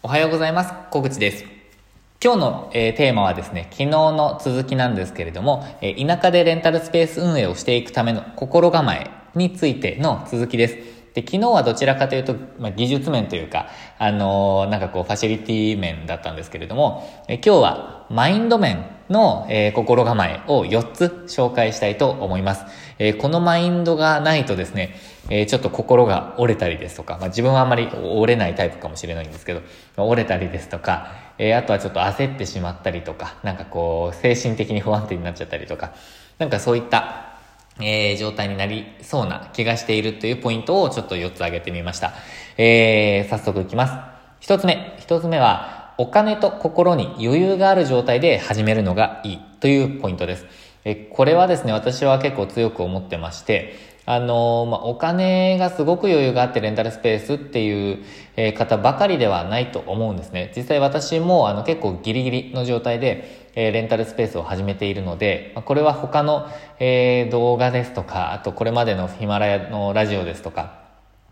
おはようございます。小口です。今日の、えー、テーマはですね、昨日の続きなんですけれども、えー、田舎でレンタルスペース運営をしていくための心構えについての続きです。で、昨日はどちらかというと、まあ、技術面というか、あのー、なんかこう、ファシリティ面だったんですけれども、え今日はマインド面の、えー、心構えを4つ紹介したいと思います。えー、このマインドがないとですね、えー、ちょっと心が折れたりですとか、まあ、自分はあまり折れないタイプかもしれないんですけど、折れたりですとか、えあとはちょっと焦ってしまったりとか、なんかこう、精神的に不安定になっちゃったりとか、なんかそういった、えー状態になりそうな気がしているというポイントをちょっと4つ挙げてみました。え早速いきます。1つ目。1つ目は、お金と心に余裕がある状態で始めるのがいいというポイントです。えこれはですね、私は結構強く思ってまして、あのまあ、お金がすごく余裕があってレンタルスペースっていう、え方ばかりではないと思うんですね。実際私もあの結構ギリギリの状態で、えレンタルスペースを始めているので、まこれは他の、え、動画ですとか、あとこれまでのヒマラヤのラジオですとか、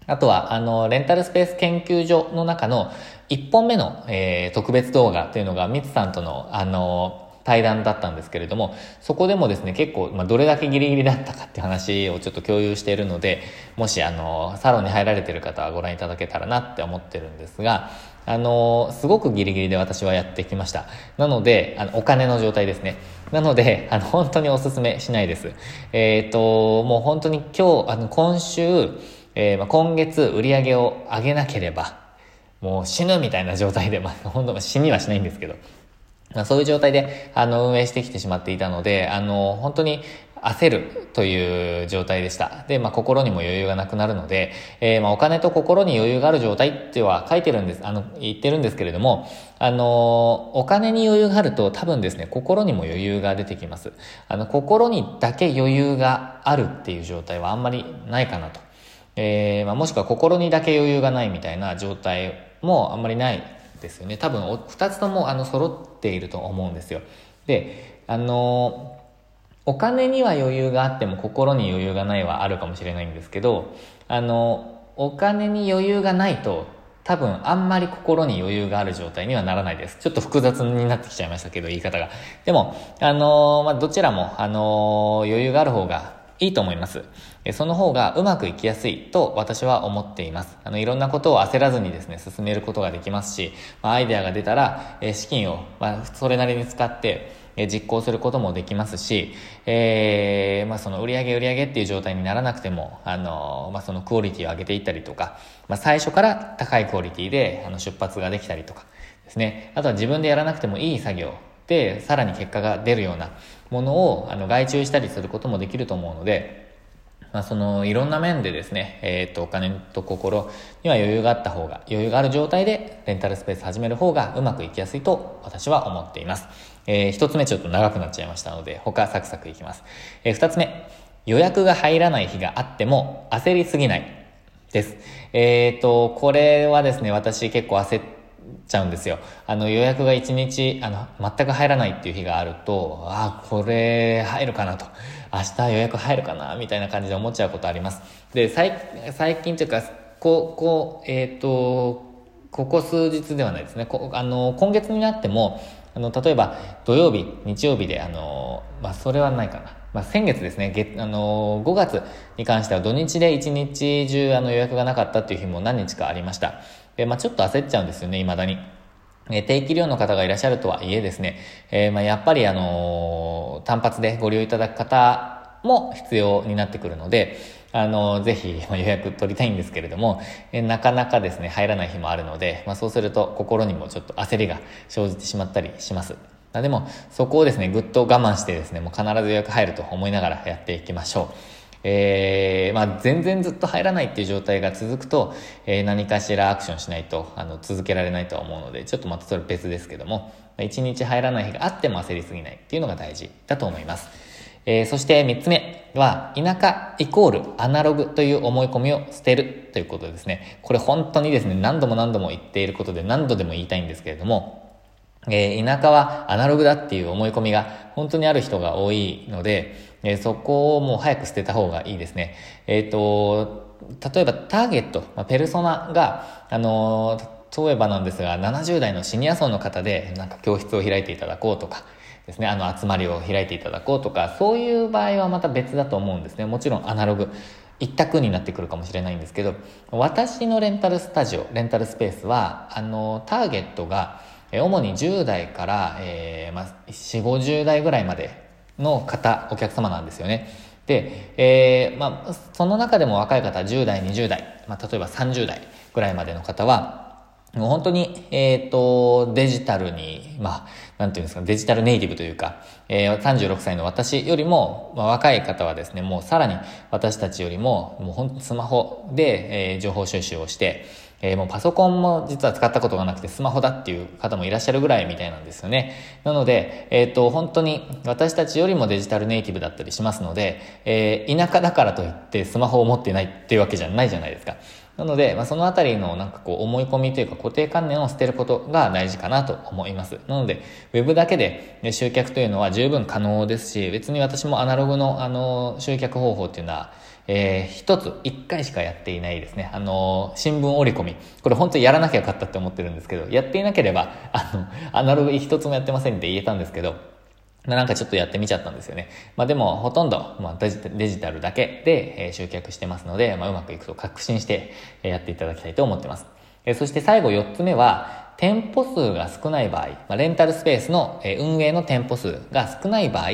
あとは、あの、レンタルスペース研究所の中の1本目の、えー、特別動画というのが、ミツさんとの、あの、対談だったんですけれども、そこでもですね、結構、まあ、どれだけギリギリだったかって話をちょっと共有しているので、もし、あの、サロンに入られている方はご覧いただけたらなって思ってるんですが、あの、すごくギリギリで私はやってきました。なので、あの、お金の状態ですね。なので、あの、本当にお勧めしないです。えっ、ー、と、もう本当に今日、あの、今週、えー、ま、今月売り上げを上げなければ、もう死ぬみたいな状態で、まあ、本当死にはしないんですけど、まあ、そういう状態で、あの、運営してきてしまっていたので、あの、本当に焦るという状態でした。で、まあ、心にも余裕がなくなるので、えー、まあ、お金と心に余裕がある状態っては書いてるんです、あの、言ってるんですけれども、あの、お金に余裕があると多分ですね、心にも余裕が出てきます。あの、心にだけ余裕があるっていう状態はあんまりないかなと。えー、まあ、もしくは心にだけ余裕がないみたいな状態もあんまりないですよね。多分、二つともあの揃っていると思うんですよ。で、あの、お金には余裕があっても心に余裕がないはあるかもしれないんですけど、あの、お金に余裕がないと多分あんまり心に余裕がある状態にはならないです。ちょっと複雑になってきちゃいましたけど、言い方が。でも、あのまあ、どちらも、あの余裕がある方がいいと思います。その方がうまくいきやすいと私は思っています。あの、いろんなことを焦らずにですね、進めることができますし、まあ、アイデアが出たら、え資金を、まあ、それなりに使って、え実行することもできますし、えー、まあ、その売上売上っていう状態にならなくても、あの、まあ、そのクオリティを上げていったりとか、まあ、最初から高いクオリティで、あの、出発ができたりとかですね。あとは自分でやらなくてもいい作業で、さらに結果が出るようなものを、あの、外注したりすることもできると思うので、まあ、そのいろんな面でですね、えっ、ー、と、お金と心には余裕があった方が、余裕がある状態でレンタルスペース始める方がうまくいきやすいと私は思っています。えー、一つ目ちょっと長くなっちゃいましたので、他サクサクいきます。えー、二つ目、予約が入らない日があっても焦りすぎないです。えっ、ー、と、これはですね、私結構焦ってちゃうんですよ。あの予約が1日、あの、全く入らないっていう日があると、ああ、これ入るかなと。明日予約入るかなみたいな感じで思っちゃうことあります。で、最近というか、こ、こ、えっ、ー、と、ここ数日ではないですね。こあの、今月になっても、あの、例えば土曜日、日曜日で、あの、まあ、それはないかな。まあ、先月ですね、月、あの、5月に関しては土日で1日中あの予約がなかったっていう日も何日かありました。で、まあ、ちょっと焦っちゃうんですよね、未だに。え定期利用の方がいらっしゃるとはいえですね、えー、まあ、やっぱりあの単発でご利用いただく方も必要になってくるので、あのぜひ、予約取りたいんですけれども、えなかなかですね、入らない日もあるので、まあ、そうすると心にもちょっと焦りが生じてしまったりします。あでも、そこをですね、ぐっと我慢してですね、もう必ず予約入ると思いながらやっていきましょう。えー、まあ、全然ずっと入らないっていう状態が続くと、えー、何かしらアクションしないと、あの、続けられないとは思うので、ちょっとまたそれ別ですけども、1日入らない日があっても焦りすぎないっていうのが大事だと思います。えー、そして3つ目は、田舎イコールアナログという思い込みを捨てるということですね。これ本当にですね、何度も何度も言っていることで何度でも言いたいんですけれども、え、田舎はアナログだっていう思い込みが本当にある人が多いので、えー、そこをもう早く捨てた方がいいですね。えっ、ー、と、例えばターゲット、まあ、ペルソナが、あの例えばなんですが、70代のシニア層の方で、なんか教室を開いていただこうとか、ですね、あの集まりを開いていただこうとか、そういう場合はまた別だと思うんですね。もちろんアナログ。一択になってくるかもしれないんですけど、私のレンタルスタジオ、レンタルスペースは、あの、ターゲットが、主に10代から、えー、まあ、4、50代ぐらいまでの方、お客様なんですよね。で、えー、まあ、その中でも若い方、10代、20代、まあ、例えば30代ぐらいまでの方は、もう本当に、えっ、ー、と、デジタルに、まあ、なんていうんですか、デジタルネイティブというか、えー、36歳の私よりも、まあ、若い方はですね、もうさらに私たちよりも、もう本当スマホで、えー、情報収集をして、えー、もうパソコンも実は使ったことがなくてスマホだっていう方もいらっしゃるぐらいみたいなんですよね。なので、えっ、ー、と、本当に私たちよりもデジタルネイティブだったりしますので、えー、田舎だからといってスマホを持ってないっていうわけじゃないじゃないですか。なので、まあ、そのあたりのなんかこう思い込みというか固定観念を捨てることが大事かなと思います。なので、ウェブだけで集客というのは十分可能ですし、別に私もアナログのあの集客方法っていうのは、えー、一つ、一回しかやっていないですね。あのー、新聞折り込み。これ本当にやらなきゃよかったって思ってるんですけど、やっていなければ、あの、アナログ一つもやってませんって言えたんですけど、なんかちょっとやってみちゃったんですよね。まあでもほとんど、まあ、デジタルだけで、え集客してますので、まあ、うまくいくと確信して、えやっていただきたいと思ってます。えそして最後4つ目は、店舗数が少ない場合、まあ、レンタルスペースの、え運営の店舗数が少ない場合、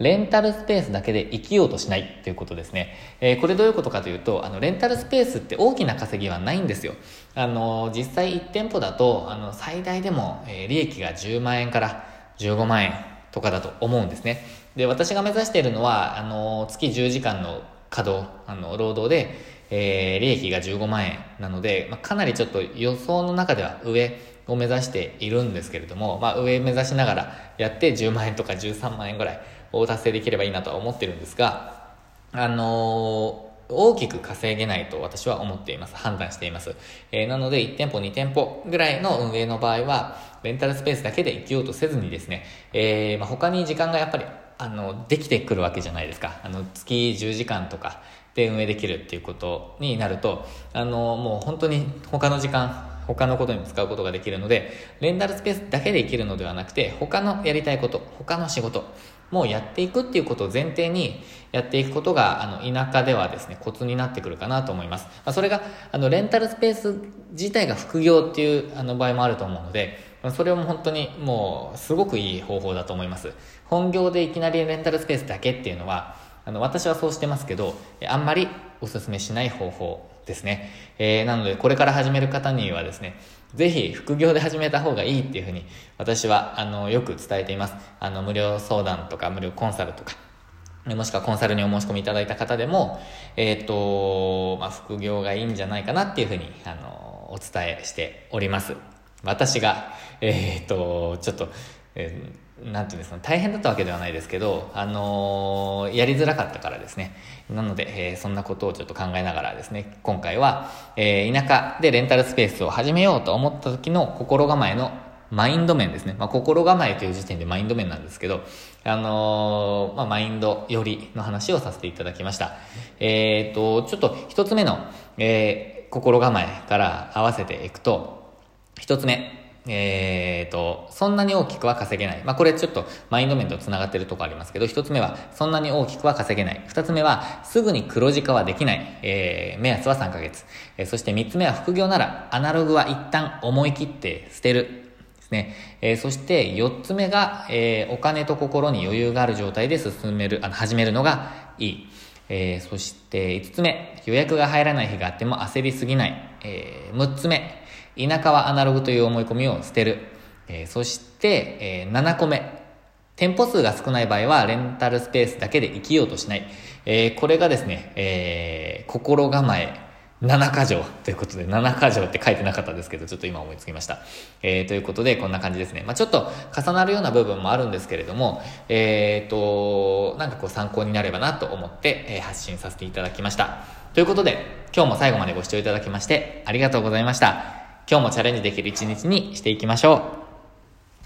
レンタルスペースだけで生きようとしないということですね。えー、これどういうことかというと、あの、レンタルスペースって大きな稼ぎはないんですよ。あの、実際1店舗だと、あの、最大でも、え、利益が10万円から15万円とかだと思うんですね。で、私が目指しているのは、あの、月10時間の稼働、あの、労働で、えー、利益が15万円なので、まあ、かなりちょっと予想の中では上を目指しているんですけれども、まあ、上目指しながらやって10万円とか13万円ぐらいを達成できればいいなとは思ってるんですが、あのー大きく稼げないと私は思っています。判断しています。えー、なので、1店舗、2店舗ぐらいの運営の場合は、レンタルスペースだけで生きようとせずにですね、えー、まあ、他に時間がやっぱり、あの、できてくるわけじゃないですか。あの、月10時間とかで運営できるっていうことになると、あの、もう本当に他の時間、他のことに使うことができるので、レンタルスペースだけで生きるのではなくて、他のやりたいこと、他の仕事もうやっていくっていうことを前提にやっていくことが、あの、田舎ではですね、コツになってくるかなと思います。まあ、それが、あの、レンタルスペース自体が副業っていうあの場合もあると思うので、それを本当にもうすごくいい方法だと思います。本業でいきなりレンタルスペースだけっていうのは、あの私はそうしてますけど、あんまりお勧めしない方法ですね。えー、なのでこれから始める方にはですね、ぜひ副業で始めた方がいいっていうふうに私はあのよく伝えています。あの無料相談とか無料コンサルとか、もしくはコンサルにお申し込みいただいた方でも、えっ、ー、と、まあ、副業がいいんじゃないかなっていうふうに、あの、お伝えしております。私が、えっ、ー、と、ちょっと、えー、なんていうんですか、大変だったわけではないですけど、あのー、やりづらかったからですね。なので、えー、そんなことをちょっと考えながらですね、今回は、えー、田舎でレンタルスペースを始めようと思った時の心構えのマインド面ですね。まあ、心構えという時点でマインド面なんですけど、あのー、まあ、マインドよりの話をさせていただきました。えっ、と、ちょっと一つ目の、え心構えから合わせていくと、一つ目、えーと、そんなに大きくは稼げない。まあ、これちょっとマインド面と繋がってるとこありますけど、一つ目は、そんなに大きくは稼げない。二つ目は、すぐに黒字化はできない。えー、目安は3ヶ月。えー、そして三つ目は、副業なら、アナログは一旦思い切って捨てる。ですね。えー、そして四つ目が、えー、お金と心に余裕がある状態で進める、あの、始めるのがいい。えー、そして5つ目、予約が入らない日があっても焦りすぎない。えー、6つ目、田舎はアナログという思い込みを捨てる。えー、そして、えー、7個目。店舗数が少ない場合は、レンタルスペースだけで生きようとしない。え、これがですね、えー、心構え7箇条ということで、7箇条って書いてなかったですけど、ちょっと今思いつきました。えー、ということで、こんな感じですね。まあちょっと重なるような部分もあるんですけれども、えっ、ー、と、なんかこう参考になればなと思って、え、発信させていただきました。ということで、今日も最後までご視聴いただきまして、ありがとうございました。今日もチャレンジできる一日にしていきましょう。